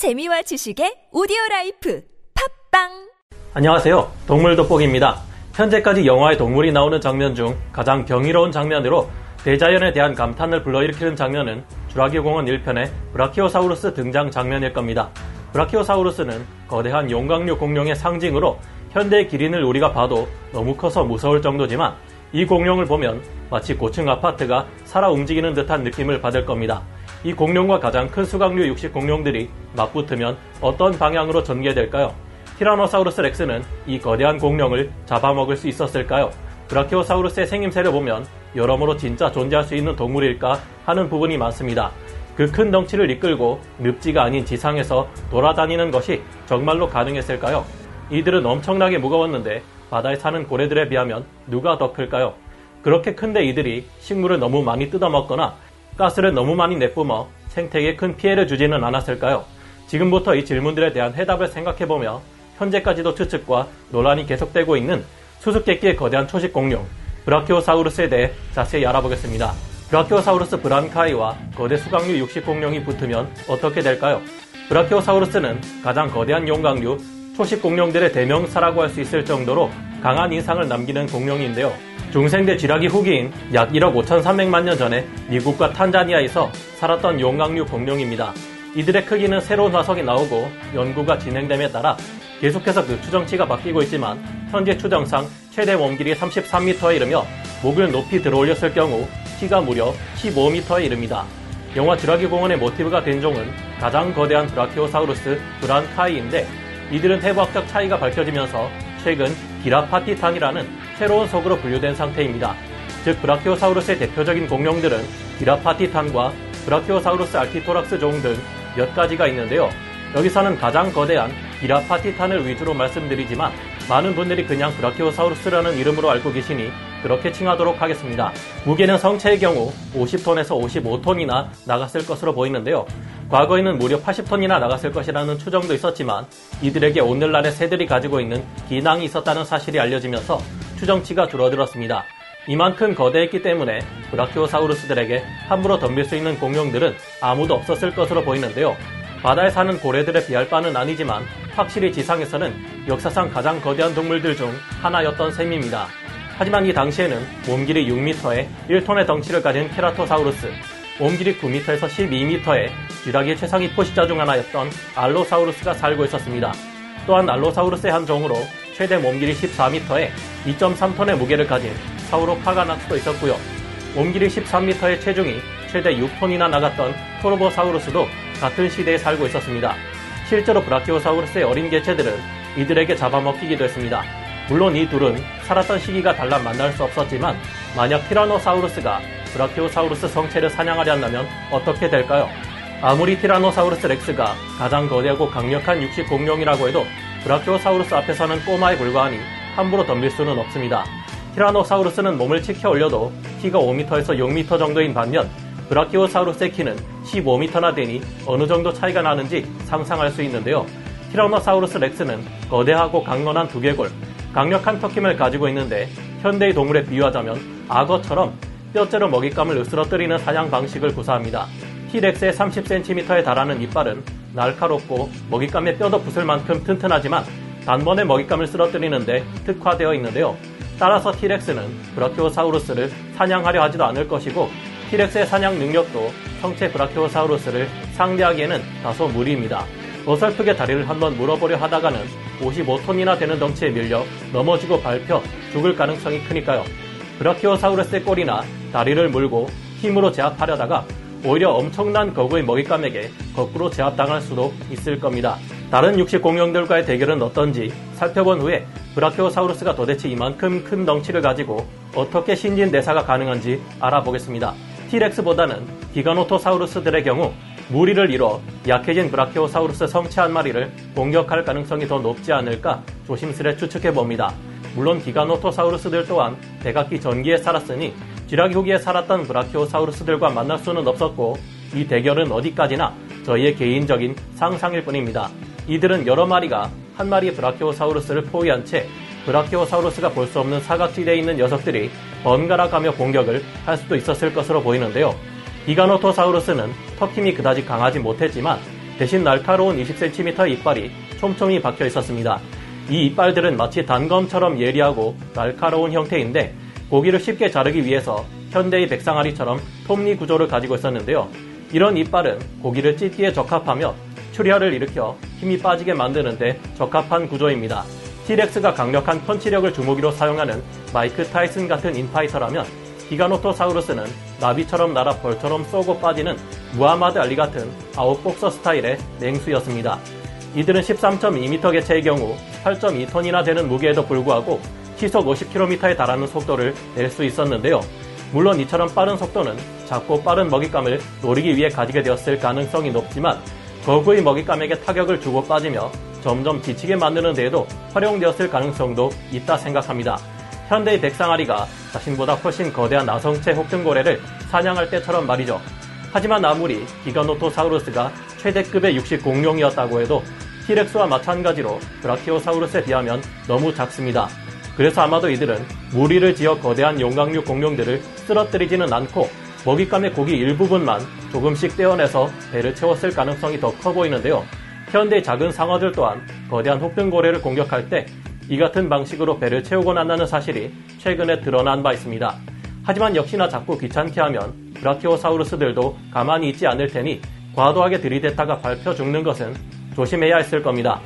재미와 지식의 오디오 라이프 팟빵 안녕하세요. 동물 돋보기입니다. 현재까지 영화에 동물이 나오는 장면 중 가장 경이로운 장면으로 대자연에 대한 감탄을 불러일으키는 장면은 주라기 공원 1편의 브라키오사우루스 등장 장면일 겁니다. 브라키오사우루스는 거대한 용각류 공룡의 상징으로 현대 기린을 우리가 봐도 너무 커서 무서울 정도지만 이 공룡을 보면 마치 고층 아파트가 살아 움직이는 듯한 느낌을 받을 겁니다. 이 공룡과 가장 큰 수강류 육식 공룡들이 맞붙으면 어떤 방향으로 전개될까요? 티라노사우루스 렉스는 이 거대한 공룡을 잡아먹을 수 있었을까요? 브라키오사우루스의 생김새를 보면 여러모로 진짜 존재할 수 있는 동물일까 하는 부분이 많습니다. 그 큰 덩치를 이끌고 늪지가 아닌 지상에서 돌아다니는 것이 정말로 가능했을까요? 이들은 엄청나게 무거웠는데 바다에 사는 고래들에 비하면 누가 더 클까요? 그렇게 큰데 이들이 식물을 너무 많이 뜯어먹거나 가스를 너무 많이 내뿜어 생태계에 큰 피해를 주지는 않았을까요? 지금부터 이 질문들에 대한 해답을 생각해보며 현재까지도 추측과 논란이 계속되고 있는 수수께끼의 거대한 초식 공룡 브라키오사우루스에 대해 자세히 알아보겠습니다. 브라키오사우루스 브란카이와 거대 수각류 육식 공룡이 붙으면 어떻게 될까요? 브라키오사우루스는 가장 거대한 용각류 초식 공룡들의 대명사라고 할 수 있을 정도로 강한 인상을 남기는 공룡인데요. 중생대 쥐라기 후기인 약 1억 5,300만 년 전에 미국과 탄자니아에서 살았던 용각류 공룡입니다. 이들의 크기는 새로운 화석이 나오고 연구가 진행됨에 따라 계속해서 그 추정치가 바뀌고 있지만 현재 추정상 최대 몸길이 33m에 이르며 목을 높이 들어올렸을 경우 키가 무려 15m에 이릅니다. 영화 쥐라기 공원의 모티브가 된 종은 가장 거대한 브라키오사우루스 브란카이인데 이들은 해부학적 차이가 밝혀지면서 최근 기라파티탄이라는 새로운 속으로 분류된 상태입니다. 즉 브라키오사우루스의 대표적인 공룡들은 기라파티탄과 브라키오사우루스 알티토락스 종 등 몇 가지가 있는데요. 여기서는 가장 거대한 기라파티탄을 위주로 말씀드리지만 많은 분들이 그냥 브라키오사우루스라는 이름으로 알고 계시니 그렇게 칭하도록 하겠습니다. 무게는 성체의 경우 50톤에서 55톤이나 나갔을 것으로 보이는데요. 과거에는 무려 80톤이나 나갔을 것이라는 추정도 있었지만 이들에게 오늘날의 새들이 가지고 있는 기낭이 있었다는 사실이 알려지면서 추정치가 줄어들었습니다. 이만큼 거대했기 때문에 브라키오사우루스들에게 함부로 덤빌 수 있는 공룡들은 아무도 없었을 것으로 보이는데요. 바다에 사는 고래들에 비할 바는 아니지만 확실히 지상에서는 역사상 가장 거대한 동물들 중 하나였던 셈입니다. 하지만 이 당시에는 몸 길이 6m에 1톤의 덩치를 가진 케라토사우루스, 몸 길이 9m에서 12m의 쥐라기 최상위 포식자 중 하나였던 알로사우루스가 살고 있었습니다. 또한 알로사우루스의 한 종으로 최대 몸길이 14m에 2.3톤의 무게를 가진 사우로 파가나스도 있었고요. 몸길이 13m의 체중이 최대 6톤이나 나갔던 토로보사우루스도 같은 시대에 살고 있었습니다. 실제로 브라키오사우루스의 어린 개체들은 이들에게 잡아먹히기도 했습니다. 물론 이 둘은 살았던 시기가 달라 만날 수 없었지만 만약 티라노사우루스가 브라키오사우루스 성체를 사냥하려 한다면 어떻게 될까요? 아무리 티라노사우루스 렉스가 가장 거대하고 강력한 육식 공룡이라고 해도 브라키오사우루스 앞에서는 꼬마에 불과하니 함부로 덤빌 수는 없습니다. 티라노사우루스는 몸을 치켜 올려도 키가 5m에서 6m 정도인 반면 브라키오사우루스의 키는 15m나 되니 어느 정도 차이가 나는지 상상할 수 있는데요. 티라노사우루스 렉스는 거대하고 강건한 두개골, 강력한 턱힘을 가지고 있는데 현대의 동물에 비유하자면 악어처럼 뼈째로 먹잇감을 으스러뜨리는 사냥 방식을 구사합니다. 티렉스의 30cm에 달하는 이빨은 날카롭고 먹잇감에 뼈도 부술 만큼 튼튼하지만 단번에 먹잇감을 쓰러뜨리는데 특화되어 있는데요. 따라서 티렉스는 브라키오사우루스를 사냥하려 하지도 않을 것이고 티렉스의 사냥 능력도 성체 브라키오사우루스를 상대하기에는 다소 무리입니다. 어설프게 다리를 한번 물어보려 하다가는 55톤이나 되는 덩치에 밀려 넘어지고 밟혀 죽을 가능성이 크니까요. 브라키오사우루스의 꼬리나 다리를 물고 힘으로 제압하려다가 오히려 엄청난 거구의 먹잇감에게 거꾸로 제압당할 수도 있을 겁니다. 다른 육식 공룡들과의 대결은 어떤지 살펴본 후에 브라키오사우루스가 도대체 이만큼 큰 덩치를 가지고 어떻게 신진 대사가 가능한지 알아보겠습니다. 티렉스보다는 기가노토사우루스들의 경우 무리를 이뤄 약해진 브라키오사우루스 성체 한 마리를 공격할 가능성이 더 높지 않을까 조심스레 추측해 봅니다. 물론 기가노토사우루스들 또한 백악기 전기에 살았으니 쥐라기 후기에 살았던 브라키오사우루스들과 만날 수는 없었고 이 대결은 어디까지나 저희의 개인적인 상상일 뿐입니다. 이들은 여러 마리가 한 마리의 브라키오사우루스를 포위한 채 브라키오사우루스가 볼 수 없는 사각지대에 있는 녀석들이 번갈아 가며 공격을 할 수도 있었을 것으로 보이는데요. 기가노토사우루스는 턱힘이 그다지 강하지 못했지만 대신 날카로운 20cm 이빨이 촘촘히 박혀 있었습니다. 이 이빨들은 마치 단검처럼 예리하고 날카로운 형태인데 고기를 쉽게 자르기 위해서 현대의 백상아리처럼 톱니 구조를 가지고 있었는데요. 이런 이빨은 고기를 찢기에 적합하며 출혈을 일으켜 힘이 빠지게 만드는데 적합한 구조입니다. 티렉스가 강력한 펀치력을 주무기로 사용하는 마이크 타이슨 같은 인파이터라면 기가노토사우루스는 나비처럼 날아 벌처럼 쏘고 빠지는 무하마드 알리 같은 아웃복서 스타일의 맹수였습니다. 이들은 13.2m 개체의 경우 8.2톤이나 되는 무게에도 불구하고 시속 50km에 달하는 속도를 낼 수 있었는데요. 물론 이처럼 빠른 속도는 작고 빠른 먹잇감을 노리기 위해 가지게 되었을 가능성이 높지만 거구의 먹잇감에게 타격을 주고 빠지며 점점 지치게 만드는 데에도 활용되었을 가능성도 있다 생각합니다. 현대의 백상아리가 자신보다 훨씬 거대한 나성체 혹등고래를 사냥할 때처럼 말이죠. 하지만 아무리 기가노토사우루스가 최대급의 육식 공룡이었다고 해도 티렉스와 마찬가지로 브라키오사우루스에 비하면 너무 작습니다. 그래서 아마도 이들은 무리를 지어 거대한 용광류 공룡들을 쓰러뜨리지는 않고 먹잇감의 고기 일부분만 조금씩 떼어내서 배를 채웠을 가능성이 더 커 보이는데요. 현대 작은 상어들 또한 거대한 혹등고래를 공격할 때 이 같은 방식으로 배를 채우곤 한다는 사실이 최근에 드러난 바 있습니다. 하지만 역시나 자꾸 귀찮게 하면 브라키오사우루스들도 가만히 있지 않을 테니 과도하게 들이댔다가 밟혀 죽는 것은 조심해야 했을 겁니다.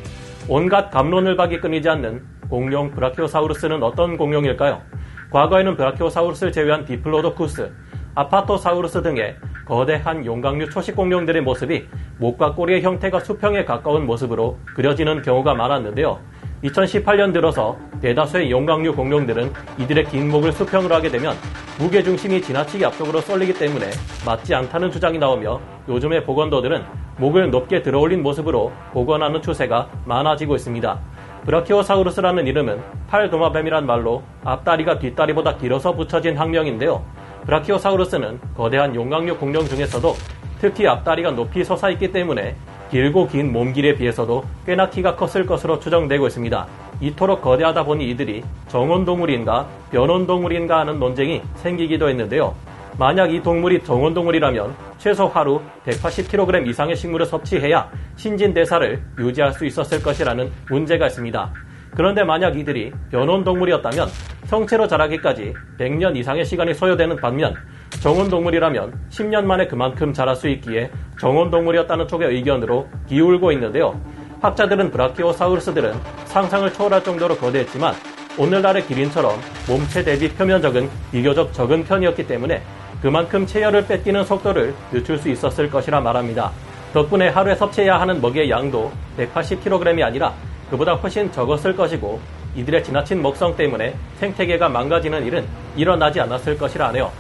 온갖 감론을 박이 끊이지 않는 공룡 브라키오사우루스는 어떤 공룡일까요? 과거에는 브라키오사우루스를 제외한 디플로도쿠스, 아파토사우루스 등의 거대한 용각류 초식 공룡들의 모습이 목과 꼬리의 형태가 수평에 가까운 모습으로 그려지는 경우가 많았는데요. 2018년 들어서 대다수의 용각류 공룡들은 이들의 긴 목을 수평으로 하게 되면 무게 중심이 지나치게 앞쪽으로 쏠리기 때문에 맞지 않다는 주장이 나오며 요즘의 복원도들은 목을 높게 들어올린 모습으로 복원하는 추세가 많아지고 있습니다. 브라키오사우루스라는 이름은 팔도마뱀이란 말로 앞다리가 뒷다리보다 길어서 붙여진 학명인데요. 브라키오사우루스는 거대한 용광류 공룡 중에서도 특히 앞다리가 높이 솟아 있기 때문에 길고 긴 몸길에 비해서도 꽤나 키가 컸을 것으로 추정되고 있습니다. 이토록 거대하다 보니 이들이 정원동물인가 변온동물인가 하는 논쟁이 생기기도 했는데요. 만약 이 동물이 정원동물이라면 최소 하루 180kg 이상의 식물을 섭취해야 신진대사를 유지할 수 있었을 것이라는 문제가 있습니다. 그런데 만약 이들이 변온동물이었다면 성체로 자라기까지 100년 이상의 시간이 소요되는 반면 정원동물이라면 10년 만에 그만큼 자랄 수 있기에 정원동물이었다는 쪽의 의견으로 기울고 있는데요. 학자들은 브라키오사우루스들은 상상을 초월할 정도로 거대했지만 오늘날의 기린처럼 몸체 대비 표면적은 비교적 적은 편이었기 때문에 그만큼 체열을 뺏기는 속도를 늦출 수 있었을 것이라 말합니다. 덕분에 하루에 섭취해야 하는 먹이의 양도 180kg이 아니라 그보다 훨씬 적었을 것이고 이들의 지나친 먹성 때문에 생태계가 망가지는 일은 일어나지 않았을 것이라 하네요.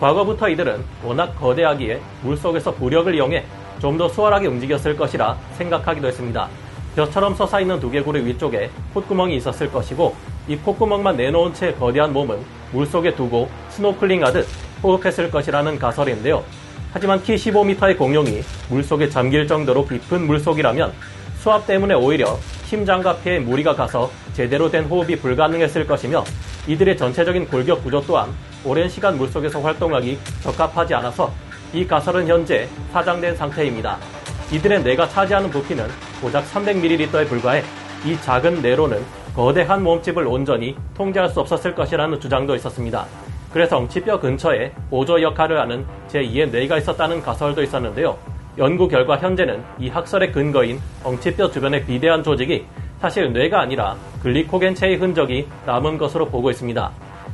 과거부터 이들은 워낙 거대하기에 물속에서 부력을 이용해 좀 더 수월하게 움직였을 것이라 생각하기도 했습니다. 볏처럼 솟아있는 두개골의 위쪽에 콧구멍이 있었을 것이고 이 콧구멍만 내놓은 채 거대한 몸은 물속에 두고 스노클링 하듯 호흡했을 것이라는 가설인데요. 하지만 키 15m의 공룡이 물속에 잠길 정도로 깊은 물속이라면 수압 때문에 오히려 심장과 폐에 무리가 가서 제대로 된 호흡이 불가능했을 것이며 이들의 전체적인 골격 구조 또한 오랜 시간 물속에서 활동하기 적합하지 않아서 이 가설은 현재 사장된 상태입니다. 이들의 뇌가 차지하는 부피는 고작 300ml에 불과해 이 작은 뇌로는 거대한 몸집을 온전히 통제할 수 없었을 것이라는 주장도 있었습니다. 그래서 엉치뼈 근처에 보조 역할을 하는 제2의 뇌가 있었다는 가설도 있었는데요. 연구 결과 현재는 이 학설의 근거인 엉치뼈 주변의 비대한 조직이 사실 뇌가 아니라 글리코겐체의 흔적이 남은 것으로 보고 있습니다.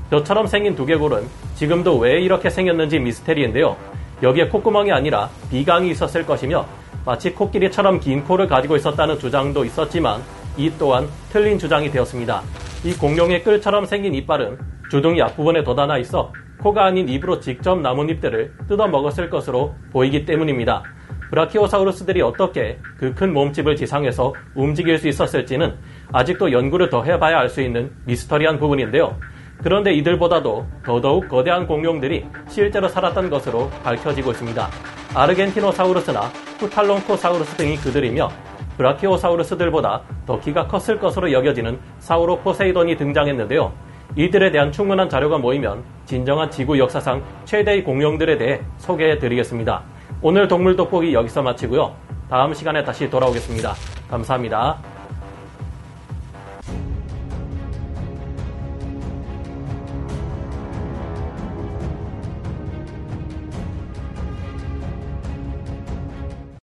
벼처럼 생긴 두개골은 지금도 왜 이렇게 생겼는지 미스테리인데요. 여기에 콧구멍이 아니라 비강이 있었을 것이며 마치 코끼리처럼 긴 코를 가지고 있었다는 주장도 있었지만 이 또한 틀린 주장이 되었습니다. 이 공룡의 끌처럼 생긴 이빨은 주둥이 앞부분에 돋아나 있어 코가 아닌 입으로 직접 나뭇잎들을 뜯어 먹었을 것으로 보이기 때문입니다. 브라키오사우루스들이 어떻게 그 큰 몸집을 지상에서 움직일 수 있었을지는 아직도 연구를 더 해봐야 알 수 있는 미스터리한 부분인데요. 그런데 이들보다도 더더욱 거대한 공룡들이 실제로 살았던 것으로 밝혀지고 있습니다. 아르겐티노사우루스나 후탈론코사우루스 등이 그들이며 브라키오사우루스들보다 더 키가 컸을 것으로 여겨지는 사우로포세이돈이 등장했는데요. 이들에 대한 충분한 자료가 모이면 진정한 지구 역사상 최대의 공룡들에 대해 소개해 드리겠습니다. 오늘 동물 돋보기 여기서 마치고요. 다음 시간에 다시 돌아오겠습니다. 감사합니다.